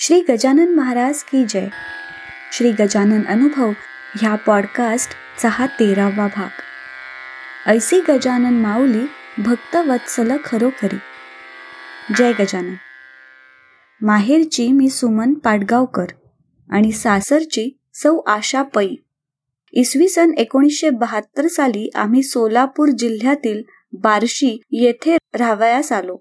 श्री गजानन महाराज की जय. श्री गजानन अनुभव ह्या पॉडकास्टचा हा तेरावा भाग. ऐसी गजानन माऊली भक्त वत्सल खरोखरी. जय गजानन. माहेरची मी सुमन पाटगावकर आणि सासरची सौ आशा पै. इसवी सन एकोणीसशे बहात्तर साली आम्ही सोलापूर जिल्ह्यातील बार्शी येथे राहावयास आलो.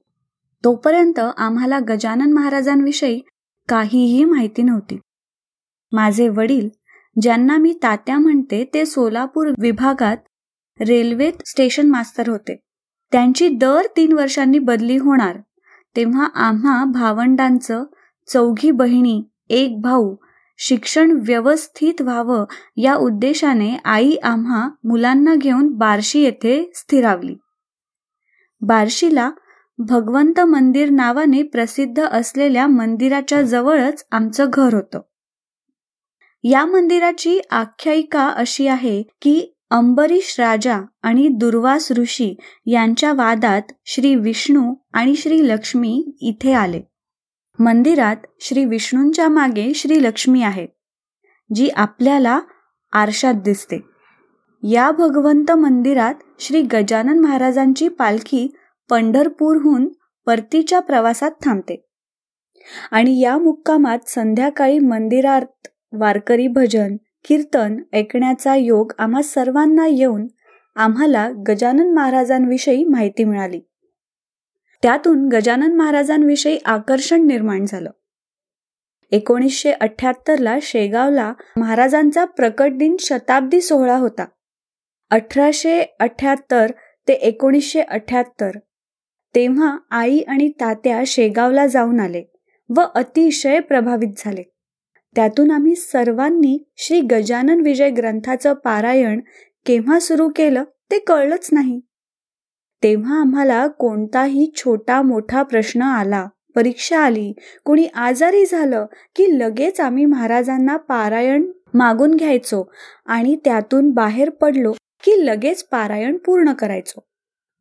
तोपर्यंत आम्हाला गजानन महाराजांविषयी काहीही माहिती नव्हती. माझे वडील ज्यांना मी तात्या म्हणते ते सोलापूर विभागात रेल्वेत स्टेशन मास्तर होते. त्यांची दर तीन वर्षांनी बदली होणार. तेव्हा आम्हा भावंडांचं चौघी बहिणी एक भाऊ शिक्षण व्यवस्थित व्हावं या उद्देशाने आई आम्हा मुलांना घेऊन बार्शी येथे स्थिरावली. बार्शीला भगवंत मंदिर नावाने प्रसिद्ध असलेल्या मंदिराच्या जवळच आमचं घर होतं. या मंदिराची आख्यायिका अशी आहे की अंबरीश राजा आणि दुर्वास ऋषी यांच्या वादात श्री विष्णू आणि श्री लक्ष्मी इथे आले. मंदिरात श्री विष्णूंच्या मागे श्री लक्ष्मी आहे जी आपल्याला आरशात दिसते. या भगवंत मंदिरात श्री गजानन महाराजांची पालखी पंढरपूरहून परतीच्या प्रवासात थांबते. आणि या मुक्कामात संध्याकाळी मंदिरात वारकरी भजन कीर्तन ऐकण्याचा योग आम्हा सर्वांना येऊन आम्हाला गजानन महाराजांविषयी माहिती मिळाली. त्यातून गजानन महाराजांविषयी आकर्षण निर्माण झालं. एकोणीसशे अठ्याहत्तरला शेगावला महाराजांचा प्रकट दिन शताब्दी सोहळा होता. अठराशे अठ्याहत्तर ते एकोणीसशे अठ्याहत्तर तेव्हा आई आणि तात्या शेगावला जाऊन आले व अतिशय प्रभावित झाले. त्यातून आम्ही सर्वांनी श्री गजानन विजय ग्रंथाचं पारायण केव्हा सुरू केलं ते कळलंच नाही. तेव्हा आम्हाला कोणताही छोटा मोठा प्रश्न आला परीक्षा आली कुणी आजारी झालं की लगेच आम्ही महाराजांना पारायण मागून घ्यायचो आणि त्यातून बाहेर पडलो की लगेच पारायण पूर्ण करायचो.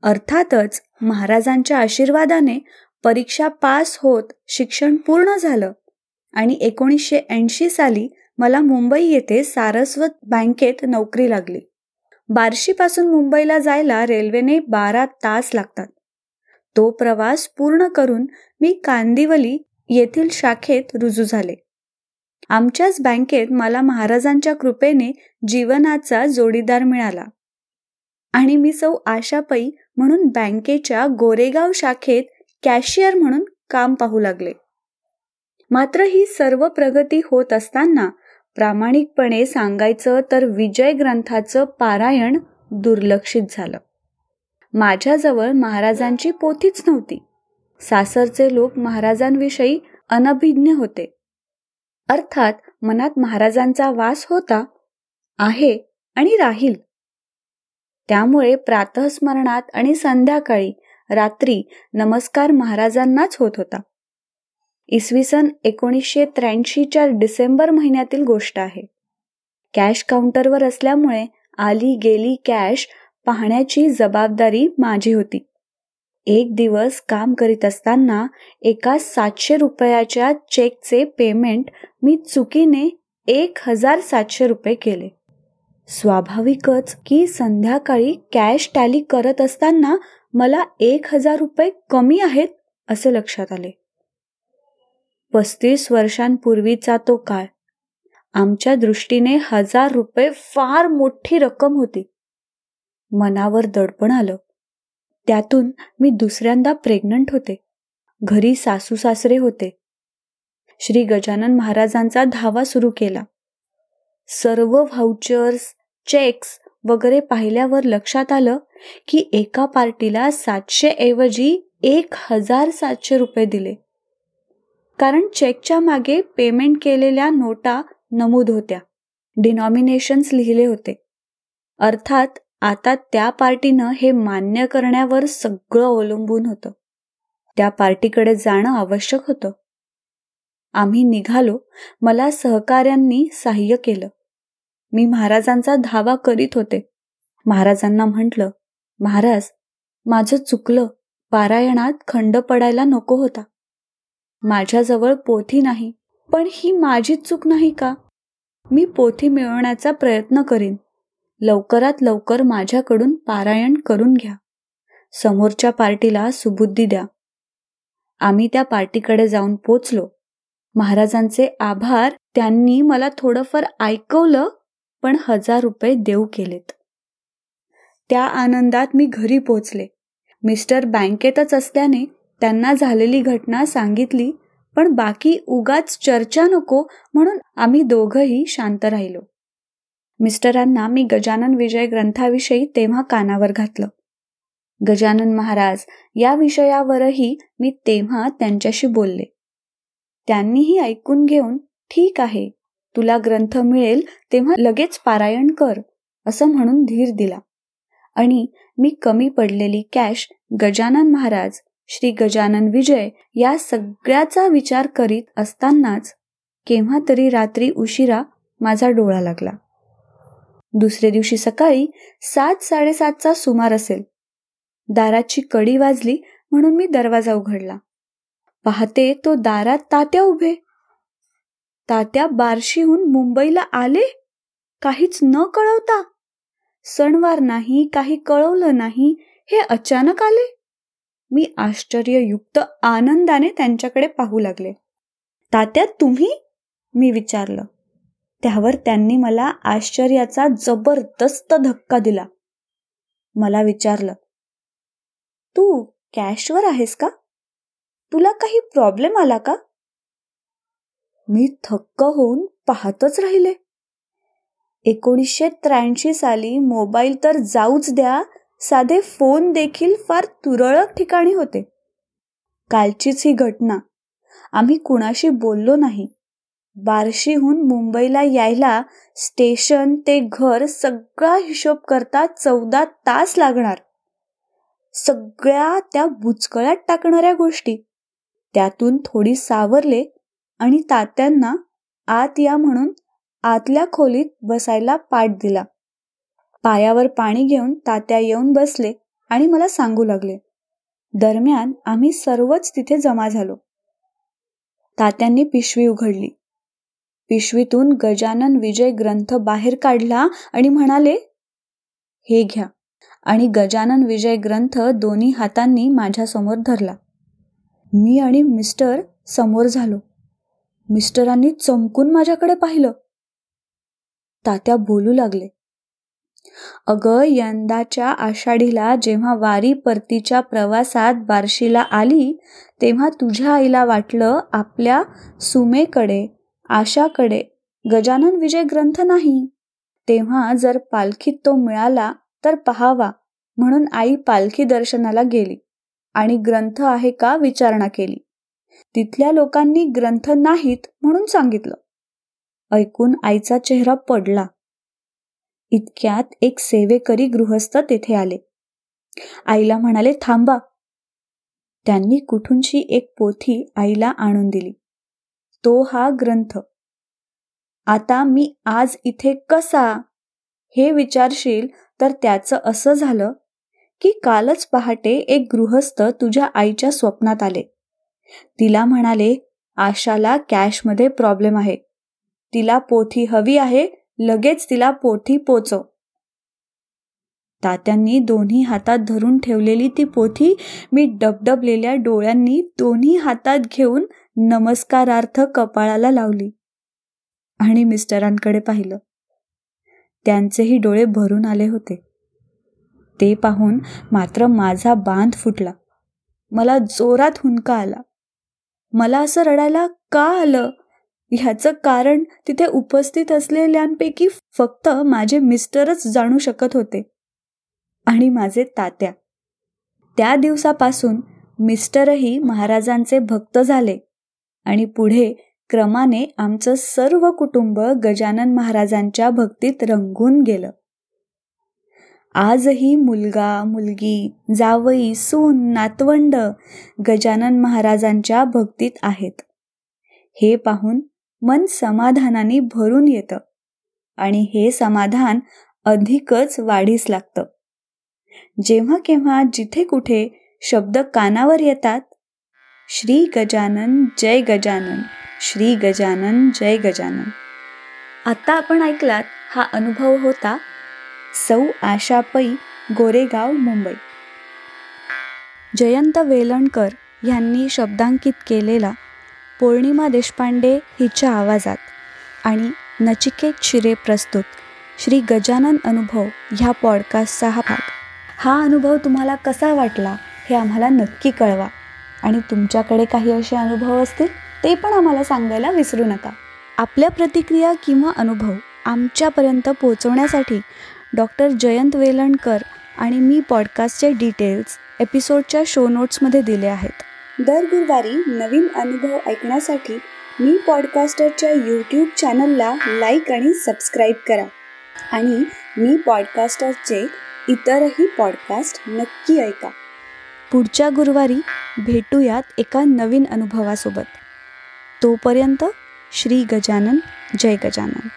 अर्थातच महाराजांच्या आशीर्वादाने परीक्षा पास होत शिक्षण पूर्ण झालं. आणि एकोणीसशे ऐंशी साली मला मुंबई येथे सारस्वत बँकेत नोकरी लागली. बार्शीपासून मुंबईला जायला रेल्वेने बारा तास लागतात. तो प्रवास पूर्ण करून मी कांदिवली येथील शाखेत रुजू झाले. आमच्याच बँकेत मला महाराजांच्या कृपेने जीवनाचा जोडीदार मिळाला. आणि मी सौ आशापई म्हणून बँकेच्या गोरेगाव शाखेत कॅशियर म्हणून काम पाहू लागले. मात्र ही सर्व प्रगती होत असताना प्रामाणिकपणे सांगायचं तर विजय ग्रंथाचं पारायण दुर्लक्षित झालं. माझ्याजवळ महाराजांची पोथीच नव्हती. सासरचे लोक महाराजांविषयी अनभिज्ञ होते. अर्थात मनात महाराजांचा वास होता आहे आणि राहील. त्यामुळे प्रातस्मरणात आणि संध्याकाळी रात्री नमस्कार महाराजांनाच होत होता. इसवी सन एकोणीसशे त्र्याऐंशीच्या डिसेंबर महिन्यातील गोष्ट आहे. कॅश काउंटरवर असल्यामुळे आली गेली कॅश पाहण्याची जबाबदारी माझी होती. एक दिवस काम करीत असताना एका सातशे रुपयाच्या चेकचे पेमेंट मी चुकीने एक हजार सातशे रुपये केले. स्वाभाविकच की संध्याकाळी कॅश टॅली करत असताना मला एक हजार रुपये कमी आहेत असे लक्षात आले. पस्तीस वर्षांपूर्वीचा तो काळ. आमच्या दृष्टीने हजार रुपये फार मोठी रक्कम होती. मनावर दडपण आलं. त्यातून मी दुसऱ्यांदा प्रेग्नंट होते. घरी सासू सासरे होते. श्री गजानन महाराजांचा धावा सुरू केला. सर्व व्हाउचर्स चेक्स वगैरे पाहिल्यावर लक्षात आलं की एका पार्टीला सातशे ऐवजी एक हजार सातशे रुपये दिले. कारण चेकच्या मागे पेमेंट केलेल्या नोटा नमूद होत्या. डिनॉमिनेशन्स लिहिले होते. अर्थात आता त्या पार्टीनं हे मान्य करण्यावर सगळं अवलंबून होतं. त्या पार्टीकडे जाणं आवश्यक होतं. आम्ही निघालो. मला सहकाऱ्यांनी सहाय्य केलं. मी महाराजांचा धावा करीत होते. महाराजांना म्हटलं महाराज माझं चुकलं. पारायणात खंड पडायला नको होता. माझ्याजवळ पोथी नाही पण ही माझीच चूक नाही का? मी पोथी मिळवण्याचा प्रयत्न करीन. लवकरात लवकर माझ्याकडून पारायण करून घ्या. समोरच्या पार्टीला सुबुद्धी द्या. आम्ही त्या पार्टीकडे जाऊन पोचलो. महाराजांचे आभार त्यांनी मला थोडंफार ऐकवलं पण हजार रुपये देऊ केलेत. त्या आनंदात मी घरी पोचले. मिस्टर बँकेतच असल्याने त्यांना झालेली घटना सांगितली पण बाकी उगाच चर्चा नको म्हणून आम्ही दोघंही शांत राहिलो. मिस्टरांना मी गजानन विजय ग्रंथाविषयी तेव्हा कानावर घातलं. गजानन महाराज या विषयावरही मी तेव्हा त्यांच्याशी बोलले. त्यांनीही ऐकून घेऊन ठीक आहे तुला ग्रंथ मिळेल तेव्हा लगेच पारायण कर असं म्हणून धीर दिला. आणि मी कमी पडलेली कॅश गजानन महाराज श्री गजानन विजय या सगळ्याचा विचार करीत असतानाच केव्हा तरी रात्री उशिरा माझा डोळा लागला. दुसऱ्या दिवशी सकाळी सात साडेसातचा सुमार असेल. दाराची कडी वाजली म्हणून मी दरवाजा उघडला. पाहते तो दारात तात्या उभे. तात्या बार्शीहून मुंबईला आले? काहीच न कळवता? सणवार नाही काही कळवलं नाही हे अचानक आले? मी आश्चर्ययुक्त आनंदाने त्यांच्याकडे पाहू लागले. तात्या तुम्ही? मी विचारलं. त्यावर त्यांनी मला आश्चर्याचा जबरदस्त धक्का दिला. मला विचारलं. तू कॅशवर आहेस का? तुला काही प्रॉब्लेम आला का? मी थक्क होऊन पाहतच राहिले. एकोणीसशे त्र्याऐंशी साली मोबाईल तर जाऊच द्या साधे फोन देखील फार तुरळक ठिकाणी होते. कालचीच ही घटना. आम्ही कुणाशी बोललो नाही. बार्शीहून मुंबईला यायला स्टेशन ते घर सगळा हिशोब करता चौदा तास लागणार. सगळ्या त्या बुचकळ्यात टाकणाऱ्या गोष्टी. त्यातून थोडी सावरले आणि तात्यांना आत या म्हणून आतल्या खोलीत बसायला पाठ दिला. पायावर पाणी घेऊन तात्या येऊन बसले आणि मला सांगू लागले दरम्यान आम्ही सर्वच तिथे जमा झालो. तात्यांनी पिशवी उघडली. पिशवीतून गजानन विजय ग्रंथ बाहेर काढला आणि म्हणाले हे घ्या. आणि गजानन विजय ग्रंथ दोन्ही हातांनी माझ्यासमोर धरला. मी आणि मिस्टर समोर झालो. मिस्टरांनी चमकून माझ्याकडे पाहिलं. तात्या बोलू लागले. अगं यंदाच्या आषाढीला जेव्हा वारी परतीच्या प्रवासात बार्शीला आली तेव्हा तुझ्या आईला वाटलं आपल्या सुमेकडे आशाकडे गजानन विजय ग्रंथ नाही. तेव्हा जर पालखीत तो मिळाला तर पहावा म्हणून आई पालखी दर्शनाला गेली आणि ग्रंथ आहे का विचारणा केली. तिथल्या लोकांनी ग्रंथ नाहीत म्हणून सांगितलं. ऐकून आईचा चेहरा पडला. इतक्यात एक सेवेकरी गृहस्थ तेथे आले. आईला म्हणाले थांबा. त्यांनी कुठूनशी एक पोथी आईला आणून दिली. तो हा ग्रंथ. आता मी आज इथे कसा? हे विचारशील तर त्याचं असं झालं की कालच पहाटे एक गृहस्थ तुझ्या आईच्या स्वप्नात आले. तिला म्हणाले आशाला कॅशमध्ये प्रॉब्लेम आहे. तिला पोथी हवी आहे लगेच तिला पोथी पोचव. तात्यांनी दोन्ही हातात धरून ठेवलेली ती पोथी मी डबडबलेल्या डोळ्यांनी दोन्ही हातात घेऊन नमस्कारार्थ कपाळाला लावली आणि मिस्टरांकडे पाहिलं. त्यांचेही डोळे भरून आले होते. ते पाहून मात्र माझा बांध फुटला. मला जोरात हुंका आला. मला असं रडायला का आलं? ह्याचं कारण तिथे उपस्थित असलेल्यांपैकी फक्त माझे मिस्टरच जाणू शकत होते आणि माझे तात्या. त्या दिवसापासून मिस्टरही महाराजांचे भक्त झाले आणि पुढे क्रमाने आमचं सर्व कुटुंब गजानन महाराजांच्या भक्तीत रंगून गेलं. आजही मुलगा मुलगी जावई सून नातवंड गजानन महाराजांच्या भक्तीत आहेत. हे पाहून मन समाधानाने भरून येतं आणि हे समाधान अधिकच वाढीस लागतं. जेव्हा केव्हा जिथे कुठे शब्द कानावर येतात श्री गजानन जय गजानन श्री गजानन जय गजानन. आता आपण ऐकलात हा अनुभव होता सौ आशा पै गोरेगाव मुंबई. जयंत वेलणकर यांनी शब्दांकित केलेला पौर्णिमा देशपांडे हिच्या आवाजात आणि नचिकेत शिरे प्रस्तुत श्री गजानन अनुभव ह्या पॉडकास्टचा हा भाग. हा अनुभव तुम्हाला कसा वाटला हे आम्हाला नक्की कळवा आणि तुमच्याकडे काही असे अनुभव असतील ते पण आम्हाला सांगायला विसरू नका. आपल्या प्रतिक्रिया किंवा अनुभव आमच्यापर्यंत पोहोचवण्यासाठी डॉक्टर जयंत वेलणकर आणि मी पॉडकास्टचे डिटेल्स एपिसोडच्या शो नोट्समध्ये दिले आहेत. दर गुरुवारी नवीन अनुभव ऐकण्यासाठी मी पॉडकास्टरच्या यूट्यूब चॅनलला लाईक आणि सबस्क्राईब करा. आणि मी पॉडकास्टरचे इतरही पॉडकास्ट नक्की ऐका. पुढच्या गुरुवारी भेटूयात एका नवीन अनुभवासोबत. तोपर्यंत श्री गजानन जय गजानन.